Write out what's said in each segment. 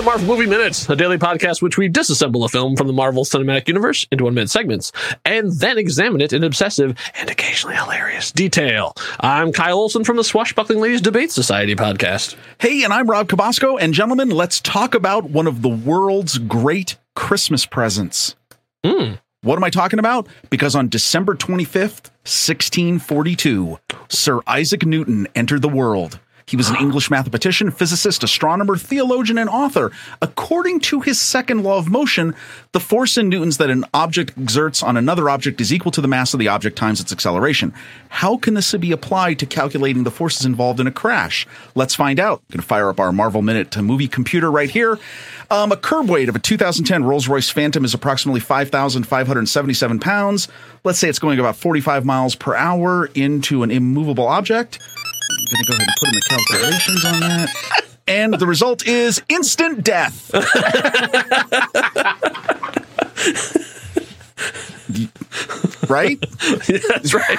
the Marvel Movie Minutes, a daily podcast which we disassemble a film from the Marvel Cinematic Universe into one minute segments and then examine it in obsessive and occasionally hilarious detail. I'm Kyle Olson from the Swashbuckling Ladies Debate Society podcast. Hey, and I'm Rob Cabasco, and gentlemen, let's talk about one of the world's great Christmas presents. Hmm. What am I talking about? Because on December 25th, 1642, Sir Isaac Newton entered the world. He was an English mathematician, physicist, astronomer, theologian, and author. According to his second law of motion, the force in newtons that an object exerts on another object is equal to the mass of the object times its acceleration. How can this be applied to calculating the forces involved in a crash? Let's find out. Going to fire up our Marvel Minute to movie computer right here. Um, a curb weight of a 2010 Rolls Royce Phantom is approximately 5,577 pounds. Let's say it's going about 45 miles per hour into an immovable object. I'm going to go ahead and put in the calculations on that. And the result is instant death. right? That's right.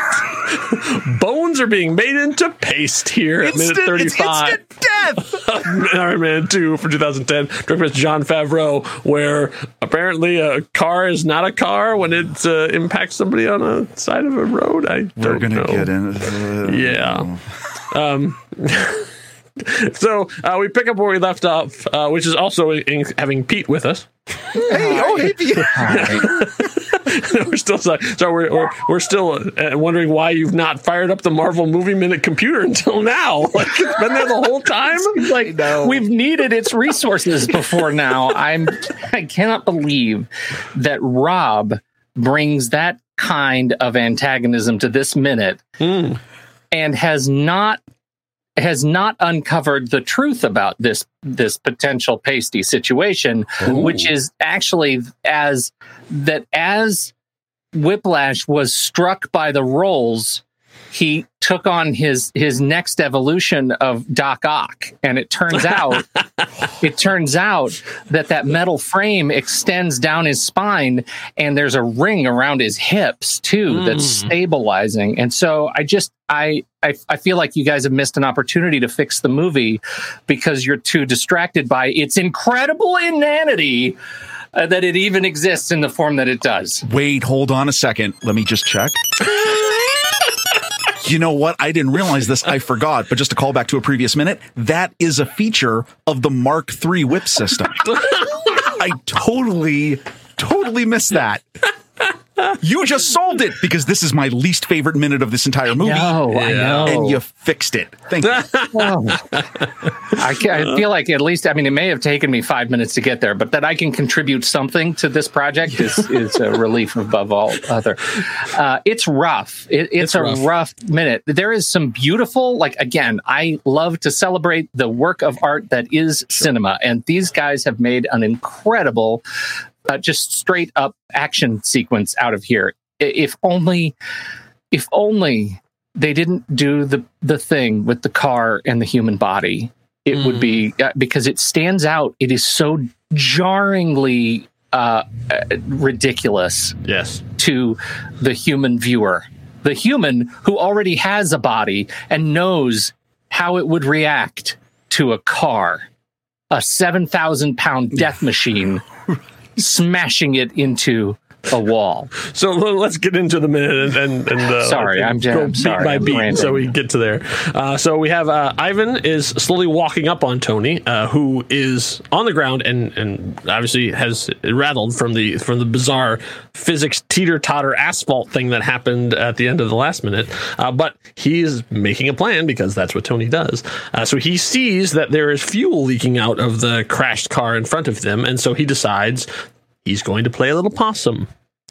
Bones are being made into paste here at Instant, minute it's 35. instant death. Iron Man 2 from 2010, directed by Jon Favreau, where apparently a car is not a car when it uh, impacts somebody on a side of a road. I We're going to get in. Yeah. Um, so uh, we pick up where we left off, uh, which is also in, having Pete with us. Hey, oh, hey, Pete. we're still so we're we're, we're still uh, wondering why you've not fired up the Marvel Movie Minute computer until now. Like it's been there the whole time. like we've needed its resources before now. I'm I cannot believe that Rob brings that kind of antagonism to this minute Hmm. And has not has not uncovered the truth about this this potential pasty situation which is actually as that as whiplash was struck by the rolls he took on his his next evolution of Doc Ock, and it turns out it turns out that that metal frame extends down his spine, and there's a ring around his hips too that's stabilizing. And so I just I, I I feel like you guys have missed an opportunity to fix the movie because you're too distracted by its incredible inanity. Uh, that it even exists in the form that it does. Wait, hold on a second. Let me just check. You know what? I didn't realize this. I forgot. But just to call back to a previous minute, that is a feature of the Mark III whip system. I totally, totally missed that. You just sold it because this is my least favorite minute of this entire movie. No, I know. And you fixed it. Thank you. Oh. I, I feel like at least I mean it may have taken me five minutes to get there, but that I can contribute something to this project is, is a relief above all other. Uh, it's rough. It, it's, It's a rough. rough. minute. There is some beautiful, like again, I love to celebrate the work of art that is cinema, and these guys have made an incredible, uh, just straight up action sequence out of here. If only, if only they didn't do the the thing with the car and the human body it would be uh, because it stands out it is so jarringly uh, uh, ridiculous Yes. to the human viewer the human who already has a body and knows how it would react to a car a 7000 pound death machine smashing it into a wall So let's get into the minute and, and, and uh, Sorry, I'm j- go beat sorry, by I'm beat ranting. so we get to there. Uh, so we have uh, Ivan is slowly walking up on Tony, uh, who is on the ground and and obviously has rattled from the from the bizarre physics teeter totter asphalt thing that happened at the end of the last minute. Uh, but he's making a plan because that's what Tony does. Uh, so he sees that there is fuel leaking out of the crashed car in front of them, and so he decides he's going to play a little possum.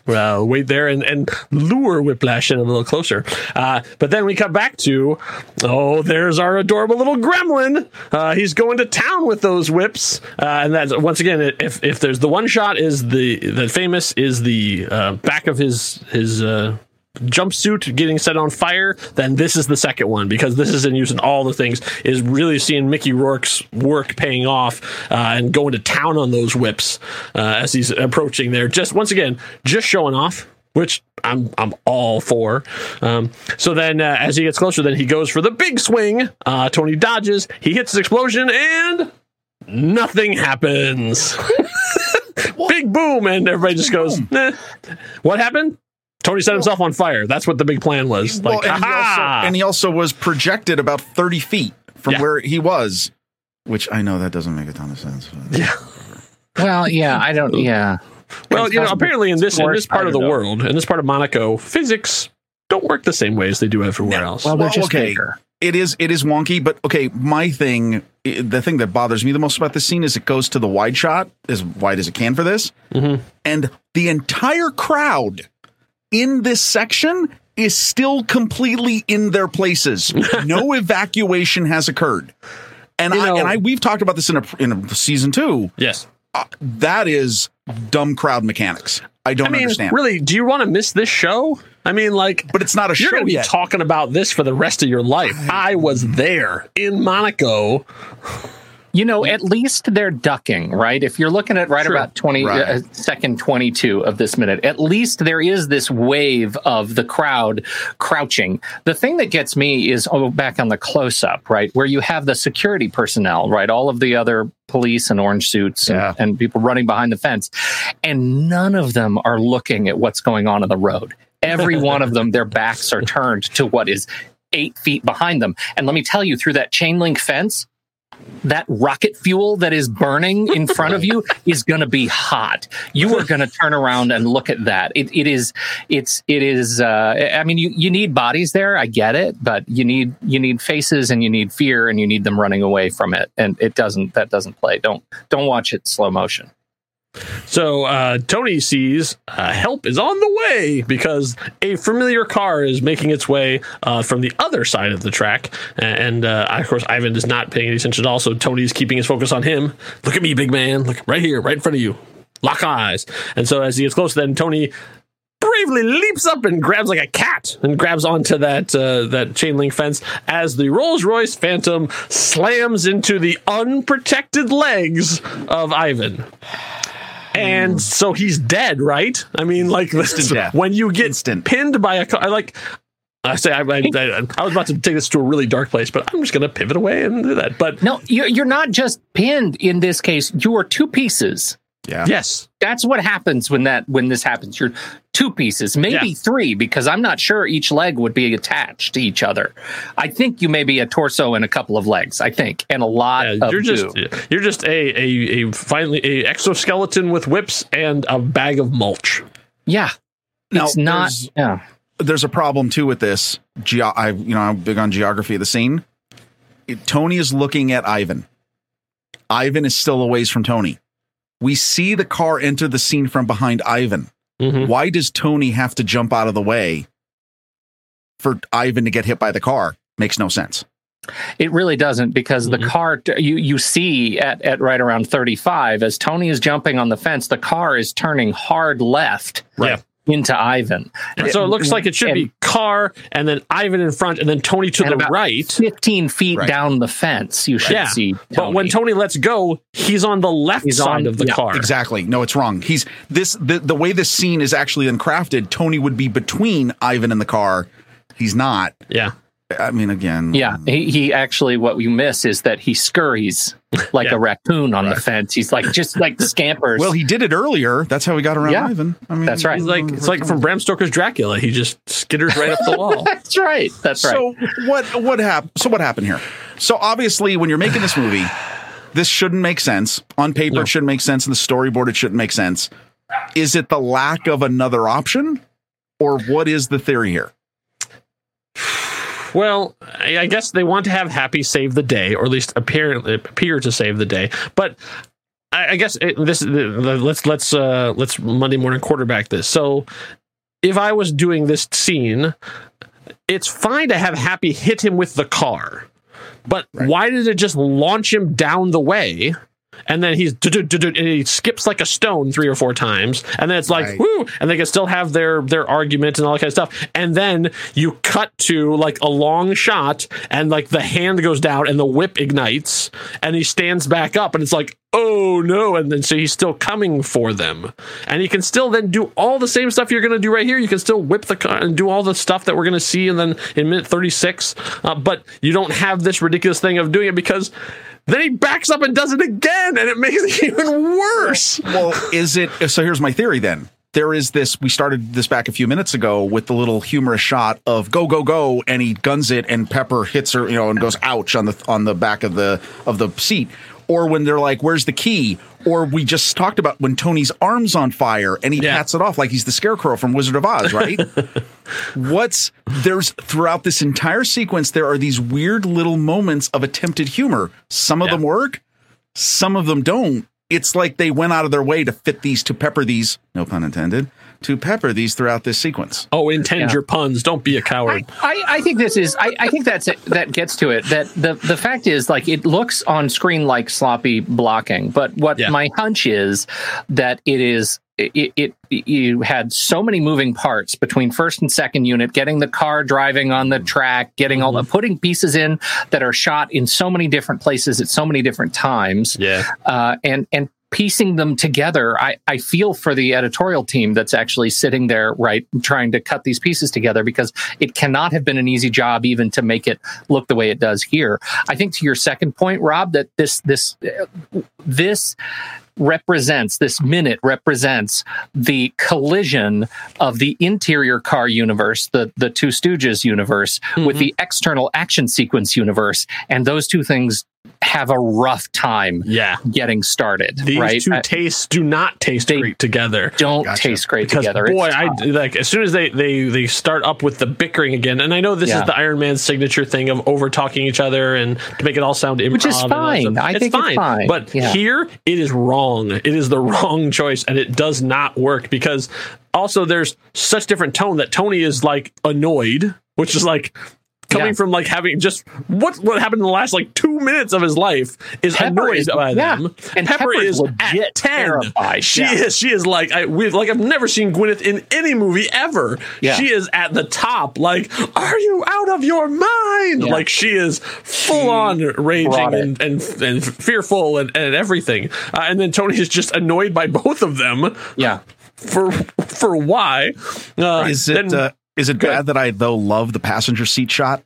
Well, wait there and, and lure Whiplash in a little closer. Uh, but then we come back to, oh, there's our adorable little gremlin. Uh, he's going to town with those whips. Uh, and that's once again, if if there's the one shot is the the famous is the uh, back of his his uh, jumpsuit getting set on fire, then this is the second one because this is in use in all the things. Is really seeing Mickey Rourke's work paying off uh, and going to town on those whips uh, as he's approaching there. Just once again, just showing off. Which I'm I'm all for. Um, so then, uh, as he gets closer, then he goes for the big swing. Uh, Tony dodges. He hits his explosion and nothing happens. big boom, and everybody just goes, nah. What happened? Tony set himself on fire. That's what the big plan was. Like, and, he also, and he also was projected about 30 feet from Yeah. where he was, which I know that doesn't make a ton of sense. yeah. Well, yeah, I don't. Yeah. Well, It's you know, apparently in this in this part of the spider, though. world, in this part of Monaco, physics don't work the same way as they do everywhere else. Well, they're Well, just okay. bigger. It is it is wonky, but okay, my thing the thing that bothers me the most about this scene is it goes to the wide shot, as wide as it can for this. Mhm. And the entire crowd in this section is still completely in their places. no evacuation has occurred. And You I know- and I we've talked about this in a in a season 2. yes. Uh, that is dumb crowd mechanics. I don't I mean, understand. really, do you want to miss this show? I mean, like, But it's not a you're show going to be yet. talking about this for the rest of your life. I was there in Monaco. You know, at least they're ducking, right? If you're looking at right True. about 20 Right. uh, second 22 of this minute, at least there is this wave of the crowd crouching. The thing that gets me is oh, back on the close up, right? Where you have the security personnel, right? All of the other police and orange suits and, Yeah. and people running behind the fence. And none of them are looking at what's going on in the road. Every one of them, their backs are turned to what is eight feet behind them. And let me tell you, through that chain link fence, that rocket fuel that is burning in front of you is going to be hot. You are going to turn around and look at that. It, it is, it's, it is. Uh, I mean, you, you need bodies there. I get it, but you need you need faces and you need fear and you need them running away from it. And it doesn't. That doesn't play. Don't don't watch it slow motion. So uh, Tony sees uh, help is on the way because a familiar car is making its way uh, from the other side of the track, and uh, of course Ivan is not paying any attention at all. So Tony's keeping his focus on him. Look at me, big man! Look right here, right in front of you. Lock eyes. And so as he gets close, then Tony bravely leaps up and grabs like a cat and grabs onto that uh, that chain link fence as the Rolls Royce Phantom slams into the unprotected legs of Ivan. And mm. so he's dead, right? I mean, like Instant death. when you get Instant. pinned by a car, I like. I say I, I, I, I was about to take this to a really dark place, but I'm just going to pivot away and do that. But No, you're, you're not just pinned in this case. You are two pieces. Yeah. yes, That's what happens when that when this happens. You're two pieces, maybe Yeah. three, because I'm not sure each leg would be attached to each other. I think you may be a torso and a couple of legs. I think, and a lot Yeah, of you're just goo. you're just a, a a finally a exoskeleton with whips and a bag of mulch. yeah. Now, it's not. there's- Yeah. there's a problem too with this. Ge- I, you know, I'm big on geography of the scene. It- Tony is looking at Ivan. Ivan is still a ways from Tony. We see the car enter the scene from behind Ivan. Mhm. Why does Tony have to jump out of the way for Ivan to get hit by the car? Makes no sense. It really doesn't because the Mhm. car you you see at at right around 35 as Tony is jumping on the fence, the car is turning hard left Right. Into Ivan. And so it looks like it should be car and then Ivan in front and then Tony to the right. 15 feet Right. down the fence. You should Yeah, see. But when Tony lets go, he's on the left He's side on- of the yeah, car. Exactly. No, it's wrong. He's this the, the way this scene is actually uncrafted. Tony would be between Ivan and the car. He's not. Yeah. I mean, again. Yeah, he, he actually what we miss is that he scurries like Yeah. a raccoon on the fence. He's like just like scampers. Well, he did it earlier. That's how he got around Yeah. Ivan. I mean, That's right. He's like it's like from Bram Stoker's Dracula. He just skitters right up the wall. that's right. That's right. So what what happened? So what happened here? So obviously, when you're making this movie, this shouldn't make sense on paper. No. It shouldn't make sense in the storyboard. It shouldn't make sense. Is it the lack of another option, or what is the theory here? Well, I guess they want to have Happy save the day, or at least appear appear to save the day. But I, I guess it, this let's let's uh, let's Monday morning quarterback this. So if I was doing this scene, it's fine to have Happy hit him with the car, but why did it just launch him down the way? And then he's and he skips like a stone three or four times, and then it's like Right. woo, and they can still have their their argument and all that kind of stuff. And then you cut to like a long shot, and like the hand goes down, and the whip ignites, and he stands back up, and it's like oh no, and then so he's still coming for them, and he can still then do all the same stuff you're going to do right here. You can still whip the car and do all the stuff that we're going to see, and then in minute thirty six, uh, but you don't have this ridiculous thing of doing it because Then he backs up and does it again, and it makes it even worse. Well, is it? So here's my theory then. There is this. We started this back a few minutes ago with the little humorous shot of go go go, and he guns it, and Pepper hits her, you know, and goes ouch on the on the back of the of the seat. Or when they're like, "Where's the key?" Or we just talked about when Tony's arms on fire and he Yeah. pats it off like he's the Scarecrow from Wizard of Oz, right? What's there's throughout this entire sequence, there are these weird little moments of attempted humor. Some of Yeah. them work, some of them don't. It's like they went out of their way to fit these, to pepper these, no pun intended, to pepper these throughout this sequence. Oh, intend Yeah. your puns. Don't be a coward. I, I think this is I, I think that's it, that gets to it that the the fact is like it looks on screen like sloppy blocking but what Yeah. my hunch is that it is it, it you had so many moving parts between first and second unit getting the car driving on the track getting all the putting pieces in that are shot in so many different places at so many different times yeah. uh, and and piecing them together I, I feel for the editorial team that's actually sitting there right trying to cut these pieces together because it cannot have been an easy job even to make it look the way it does here. I think to your second point rob that this this this represents this minute represents the collision of the interior car universe the the two stooges universe with mm-hmm. the external action sequence universe and those two things have a rough time Yeah. getting started These right two Uh, tastes do not taste they great together. don't Gotcha. taste great Because together boy, I like as soon as they they they start up with the bickering again, and I know this Yeah. is the Iron Man signature thing of over talking each other and to make it all sound improv, Which is and all that fine. stuff. I think it's fine. But Yeah. here, it is wrong. It is the wrong choice, and it does not work because also there's such different tone that Tony is like annoyed, which is like. Coming Yeah. from like having just what what happened in the last like two minutes of his life is Pepper annoyed is- by yeah. them, And Pepper Pepper's is legit at ten. terrified. She Yeah. is. She is like I we like I've never seen Gwyneth in any movie ever. She is at the top. Like, are you out of your mind? Like she is full on raging and, and and fearful and, and everything. Uh, and then Tony is just annoyed by both of them yeah for for why. Uh, Is it then- uh, is it Good. bad that I though love the passenger seat shot?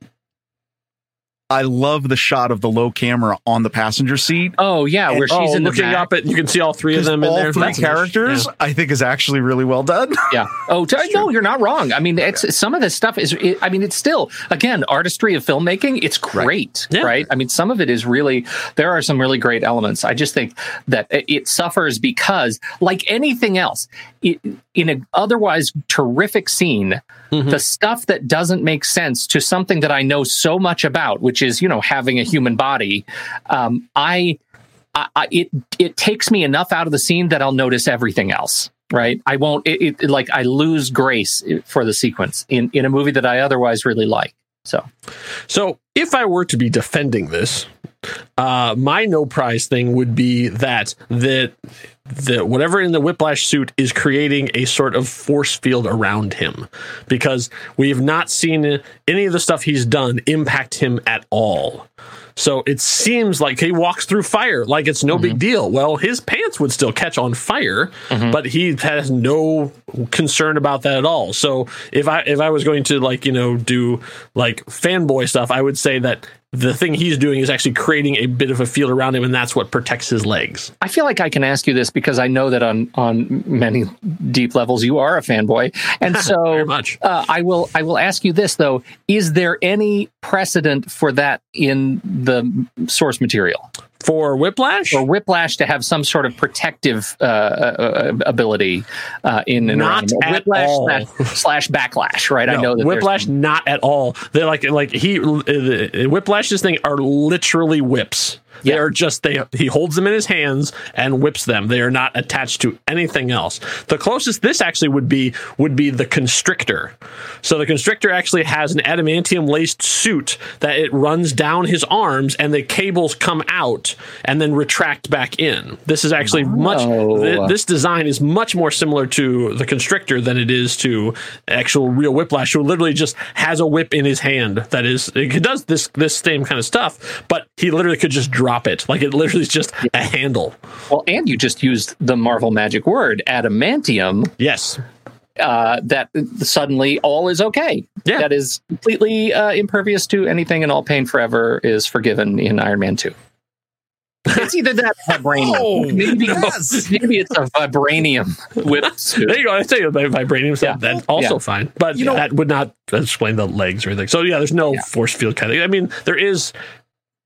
I love the shot of the low camera on the passenger seat. oh yeah where she's oh, in looking back. up at you can see all three of them in all there. three That's characters, Yeah. I think, is actually really well done. Yeah. Oh, t- no, you're not wrong. I mean, it's some of this stuff is. It, I mean, it's still again artistry of filmmaking. It's great, Yeah. right? I mean, some of it is really. There are some really great elements. I just think that it, it suffers because, like anything else, it, in an otherwise terrific scene, the stuff that doesn't make sense to something that I know so much about, which is you know having a human body, um, I. I, I, it it takes me enough out of the scene that I'll notice everything else. Right? I won't. It, it like I lose grace for the sequence in in a movie that I otherwise really like. So So if I were to be defending this, uh, my no prize thing would be that that the whatever in the whiplash suit is creating a sort of force field around him because we have not seen any of the stuff he's done impact him at all. So it seems like he walks through fire like it's no big mm-hmm. deal. Well, his pants would still catch on fire, mm-hmm. but he has no concern about that at all. So if I if I was going to like, you know, do like fanboy stuff, I would say that the thing he's doing is actually creating a bit of a field around him and that's what protects his legs. I feel like I can ask you this because I know that on on many deep levels you are a fanboy, and so. Uh, I will I will ask you this though: Is there any precedent for that in the source material? For Whiplash? or Whiplash to have some sort of protective uh, uh, ability uh, in and Not around at Whiplash all. slash, slash backlash, right? I know that Whiplash not at all. They're like like he uh, Whiplash's thing are literally whips. They Yeah. are just they he holds them in his hands and whips them. They are not attached to anything else. The closest this actually would be would be the constrictor. So the constrictor actually has an adamantium laced suit that it runs down his arms and the cables come out and then retract back in. This is actually much Oh. th- this design is much more similar to the constrictor than it is to actual real whiplash who literally just has a whip in his hand that is it does this this same kind of stuff but he literally could just drop it like it literally is just a handle well, and you just used the Marvel magic word adamantium. yes Uh, that suddenly all is okay. Yeah. That is completely uh, impervious to anything, and all pain forever is forgiven in Iron Man Two. It's either that or vibranium. Oh, maybe, yes. maybe it's a vibranium whip suit. There you go. I tell you, the vibranium stuff. Yeah. That's also Yeah. fine, but You know- that would not explain the legs or anything. So yeah, there's no Yeah. force field kind of. I mean, there is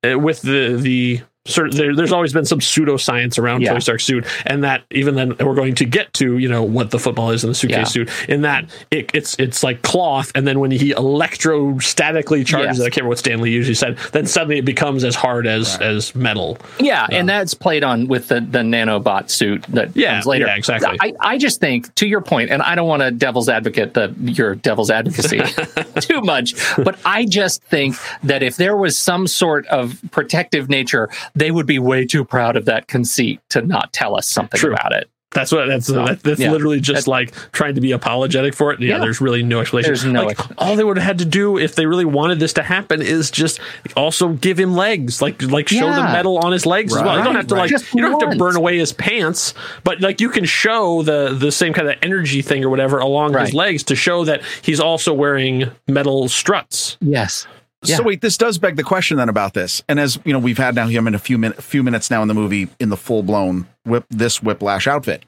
Uh, with the the. Certain, there, there's always been some pseudoscience around Yeah. Tony Stark's suit, and that even then we're going to get to you know what the football is in the suitcase Yeah. suit. In that it, it's it's like cloth, and then when he electrostatically charges Yes. it, I can't remember what Stanley usually said. Then suddenly it becomes as hard as as metal. Yeah, and that's played on with the, the nanobot suit that Yeah, comes later. yeah, exactly. I, I just think, to your point, and I don't want to devil's advocate the your devil's advocacy too much, but I just think that if there was some sort of protective nature, they would be way too proud of that conceit to not tell us something True. about it. That's what that's that, that's yeah. literally just like trying to be apologetic for it. Yeah, Yeah. there's really no explanation. There's no like, all they would have had to do if they really wanted this to happen is just also give him legs, like like show the metal on his legs as well. You don't have to right. like Just you don't have to burn away his pants, but like you can show the the same kind of energy thing or whatever along his legs to show that he's also wearing metal struts. Yes. Yeah. So wait, this does beg the question then about this. And as you know, we've had now him in a few minutes, few minutes now in the movie in the full blown whip this whiplash outfit.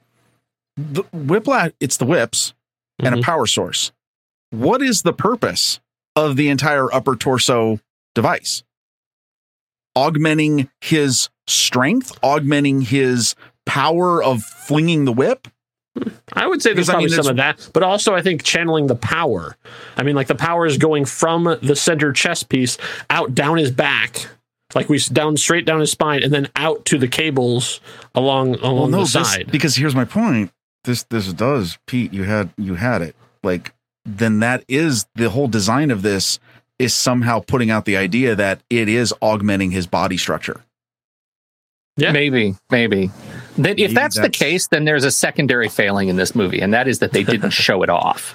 The whiplash, it's the whips and Mhm. a power source. What is the purpose of the entire upper torso device? Augmenting his strength, augmenting his power of flinging the whip. I would say there's Because, I probably mean, some of that, but also I think channeling the power. I mean, like the power is going from the center chest piece out down his back, like we down straight down his spine, and then out to the cables along along the this- side. because here's my point. This this does, Pete. You had you had it. Like then that is the whole design of this is somehow putting out the idea that it is augmenting his body structure. Yeah. Maybe, maybe. Then if Maybe that's, the case, then there's a secondary failing in this movie, and that is that they didn't show it off.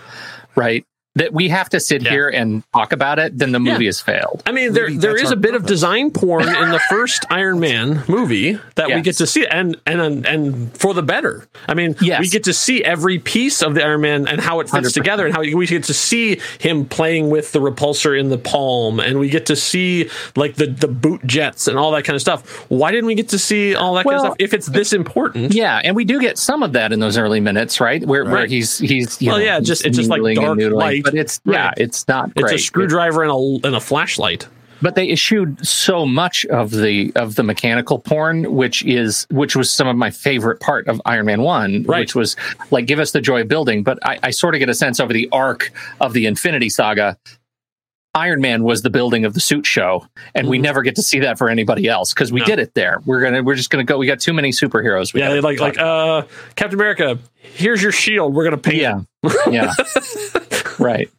Right? That we have to sit Yeah. here and talk about it, then the Yeah. movie has failed. I mean, there Maybe there that's is our a bit of design porn in the first Iron Man movie that we get to see, and and and for the better. I mean, Yes. we get to see every piece of the Iron Man and how it fits 100%. together, and how we get to see him playing with the repulsor in the palm, and we get to see like the the boot jets and all that kind of stuff. Why didn't we get to see all that kind of stuff if it's this important? Yeah, and we do get some of that in those early minutes, right? Where where he's he's you Well, know, yeah, just- it's just like dark light. But it's yeah, it's not It's a screwdriver and a and a flashlight. but they issued so much of the of the mechanical porn which is which was some of my favorite part of iron man 1 Right. which was like give us the joy of building but I, I sort of get a sense over the arc of the infinity saga iron man was the building of the suit show and we Mhm. never get to see that for anybody else because we No. did it there we're gonna we're just gonna go we got too many superheroes we Yeah, like like uh Captain America. Here's your shield. We're gonna paint. yeah yeah right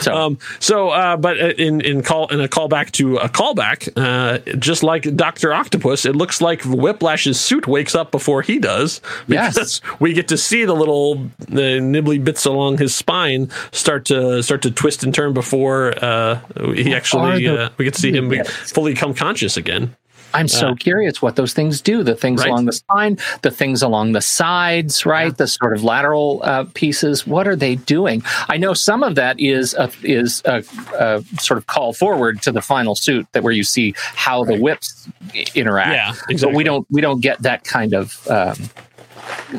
so Um, so, uh, but in in call in a callback to a callback, uh, just like Doctor Octopus, it looks like Whiplash's suit wakes up before he does Yes. because we get to see the little the nibbly bits along his spine start to start to twist and turn before uh, he actually the uh, we get to see him bits? fully come conscious again. I'm so Uh, curious what those things do. The things Right. along the spine, the things along the sides, right? The sort of lateral uh, pieces. What are they doing? I know some of that is a, is a, a sort of call forward to the final suit that where you see how the whips interact. Yeah, But we don't we don't get that kind of um,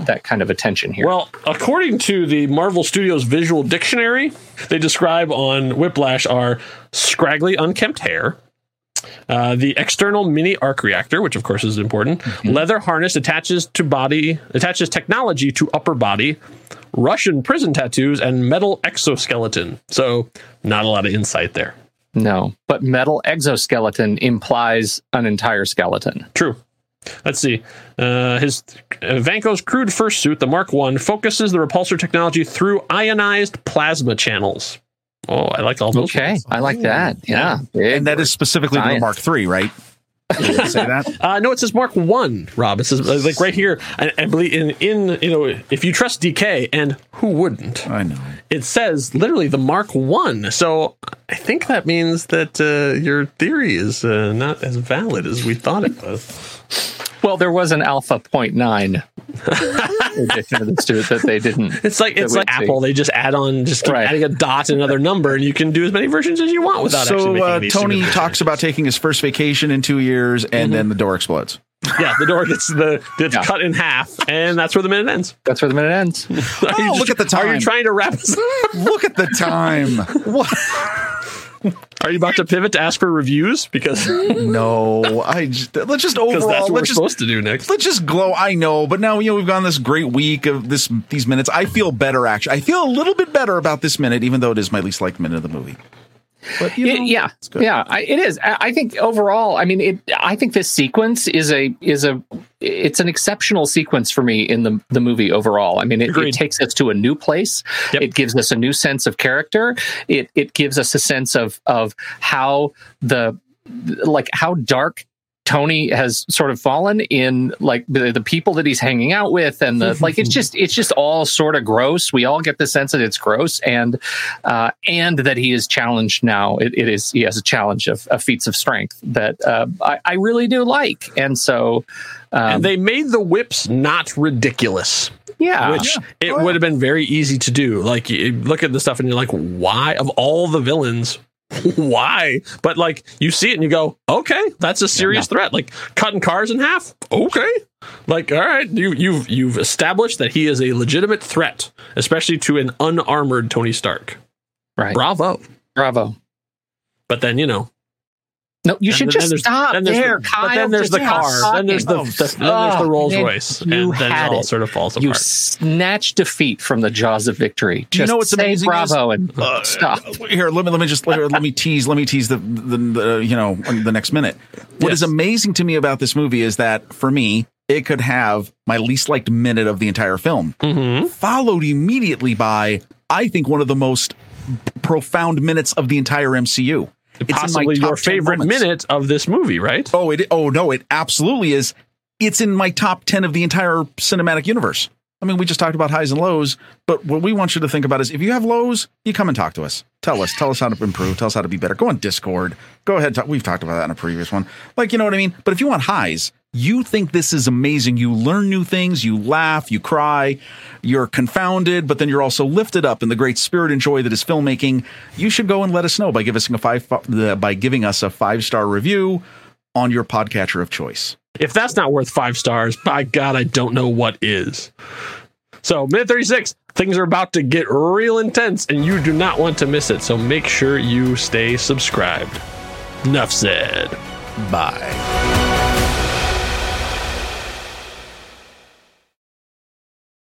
that kind of attention here. Well, according to the Marvel Studios Visual Dictionary, they describe on Whiplash are scraggly, unkempt hair, uh, the external mini arc reactor, which of course is important, leather harness attaches to body, attaches technology to upper body, Russian prison tattoos, and metal exoskeleton. So, not a lot of insight there. no, but metal exoskeleton implies an entire skeleton. True. Let's see. Uh, his uh, Vanko's crude first suit, the Mark One, focuses the repulsor technology through ionized plasma channels. Oh, I like all those. Okay, ones. I like that. Yeah, And that is specifically to the Mark III, right? Say that? Uh, no, it says Mark One, Rob. It says uh, like right here. I, I believe in in you know if you trust DK, and who wouldn't? I know. It says literally the Mark One. So I think that means that uh, your theory is uh, not as valid as we thought it was. Well, there was an alpha 0.9 edition of the suit that they didn't. It's like it's like we see. Apple. They just add on, just keep Right. adding a dot and another number, and you can do as many versions as you want without actually So making uh, Tony significant talks about taking his first vacation in two years, and then the door explodes. Yeah, the door gets the gets Yeah. cut in half, and that's where the minute ends. That's where the minute ends. Are oh, you Oh, look at the time. Are you time. trying to wrap us? Look at the time. what? Are you about to pivot to ask for reviews because No, I just, let's just because overall that's what we're let's just supposed to do next. let's just glow. I know, but now you know we've gone this great week of this these minutes. I feel better actually. I feel a little bit better about this minute, even though it is my least liked minute of the movie. But you know, yeah, yeah, I, it is. I, I think overall, I mean, it. I think this sequence is a is a it's an exceptional sequence for me in the the movie overall. I mean, it, it takes us to a new place. Yep. It gives us a new sense of character. It it gives us a sense of of how the like how dark Tony has sort of fallen in like the, the people that he's hanging out with and the like it's just it's just all sort of gross. We all get the sense that it's gross and uh, and that he is challenged now. It, it is he has a challenge of, of feats of strength that uh, I, I really do like. And so um, and they made the whips not ridiculous. yeah. which it Oh, would have been very easy to do. Like you look at the stuff and you're like, why of all the villains, why? But like you see it and you go, okay, that's a serious threat. Like cutting cars in half, okay. Like all right, you you've you've established that he is a legitimate threat, especially to an unarmored Tony Stark. right Bravo. bravo But then you know, no you And should just stop then there's there the, Kyle but then there's the car. Then there's the, the then there's the oh, Rolls Royce, you and then had it all sort of falls you snatch defeat from the jaws of victory. Do you know what's say amazing is- bravo and Uh, stop. Here, let me let me just let, let me tease let me tease the, the, the you know the next minute. What is Yes. amazing to me about this movie is that for me, it could have my least liked minute of the entire film, Mhm. followed immediately by I think one of the most profound minutes of the entire MCU. It's Possibly your favorite minute of this movie, right? Oh, it. Oh no, it absolutely is. It's in my top ten of the entire cinematic universe. I mean, we just talked about highs and lows, but what we want you to think about is if you have lows, you come and talk to us. Tell us, tell us how to improve, tell us how to be better. Go on Discord. Go ahead. Talk, we've talked about that in a previous one. Like, you know what I mean? But if you want highs, you think this is amazing. You learn new things, you laugh, you cry, you're confounded, but then you're also lifted up in the great spirit and joy that is filmmaking. You should go and let us know by giving us a five uh, by giving us a five star review on your podcatcher of choice. If that's not worth five stars, by God, I don't know what is. So, minute 36, things are about to get real intense, and you do not want to miss it. So, make sure you stay subscribed. Enough said. Bye.